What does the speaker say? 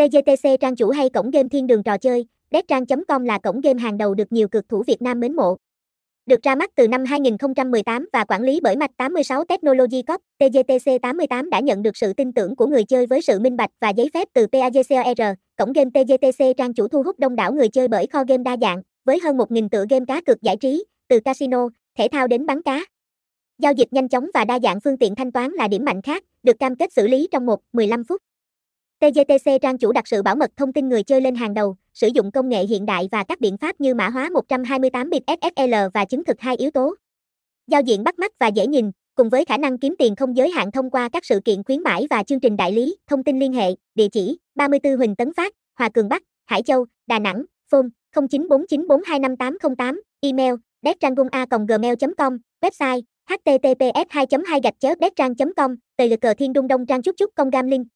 TGTC trang chủ hay cổng game thiên đường trò chơi, Deadtran.com là cổng game hàng đầu được nhiều cực thủ Việt Nam mến mộ. Được ra mắt từ năm 2018 và quản lý bởi Mạch 86 Technology Corp, TGTC 88 đã nhận được sự tin tưởng của người chơi với sự minh bạch và giấy phép từ PAGCOR. Cổng game TGTC trang chủ thu hút đông đảo người chơi bởi kho game đa dạng, với hơn 1.000 tựa game cá cược giải trí, từ casino, thể thao đến bắn cá. Giao dịch nhanh chóng và đa dạng phương tiện thanh toán là điểm mạnh khác, được cam kết xử lý trong 1-15 phút. TGTC trang chủ đặt sự bảo mật thông tin người chơi lên hàng đầu, sử dụng công nghệ hiện đại và các biện pháp như mã hóa 128 bit SSL và chứng thực hai yếu tố. Giao diện bắt mắt và dễ nhìn, cùng với khả năng kiếm tiền không giới hạn thông qua các sự kiện khuyến mãi và chương trình đại lý, thông tin liên hệ, địa chỉ 34 Huỳnh Tấn Phát, Hòa Cường Bắc, Hải Châu, Đà Nẵng, phone 0949425808, email detrangunga.gmail.com, website https 2 2 gạch chéo deadtrang com tờ lực cờ thiên đung đông trang chúc chúc công gam link.